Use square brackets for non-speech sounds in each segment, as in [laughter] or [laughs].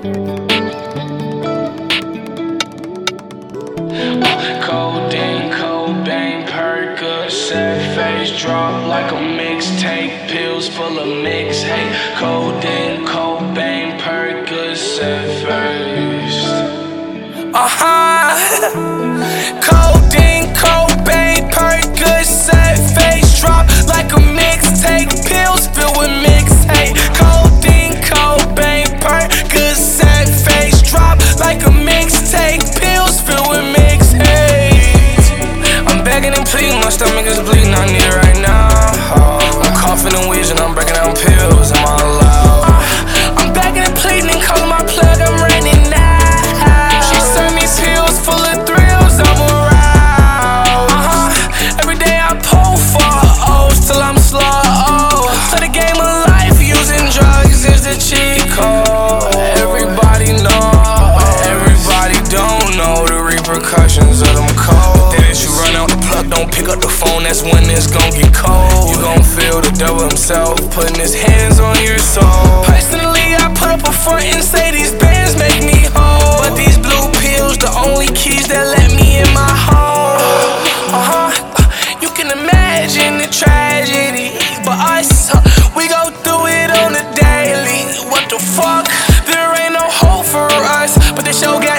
Codeine, Cobain, Percocet, face drop like a mixtape, pills full of mix hey. Codeine, Cobain, Percocet, face. Aha! Uh-huh. [laughs] take concussions of them cold. Then as you run out the plug, don't pick up the phone, that's when it's gon' get cold. You gon' feel the devil himself putting his hands on your soul. Personally, I put up a front and say these bands make me whole. But these blue pills, the only keys that let me in my home. Uh-huh, uh huh. You can imagine the tragedy, but us, uh, we go through it on the daily. What the fuck? There ain't no hope for us, but the show got.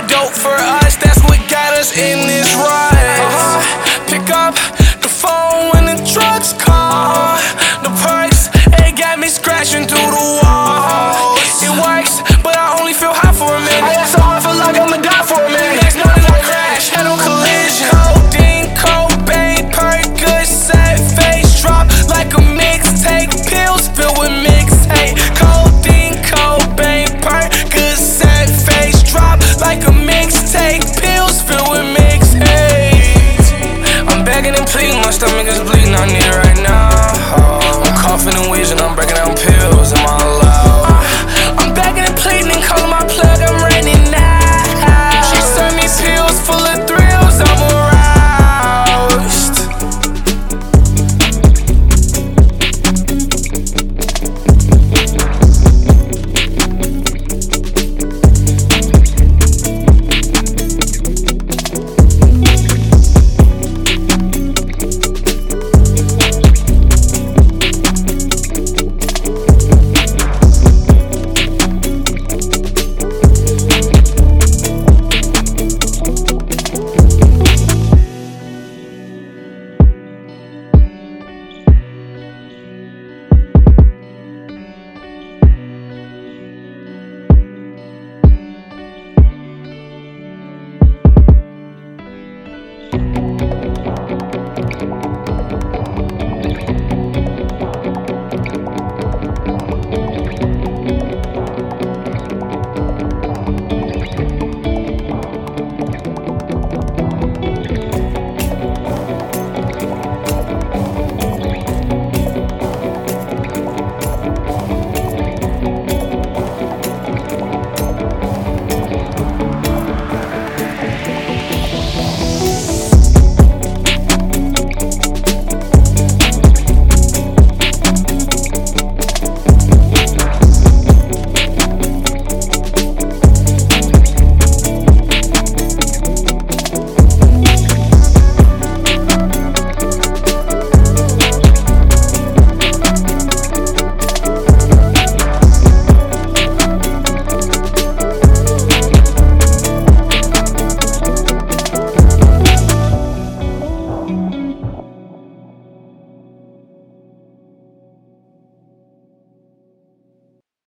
vision, I'm breaking.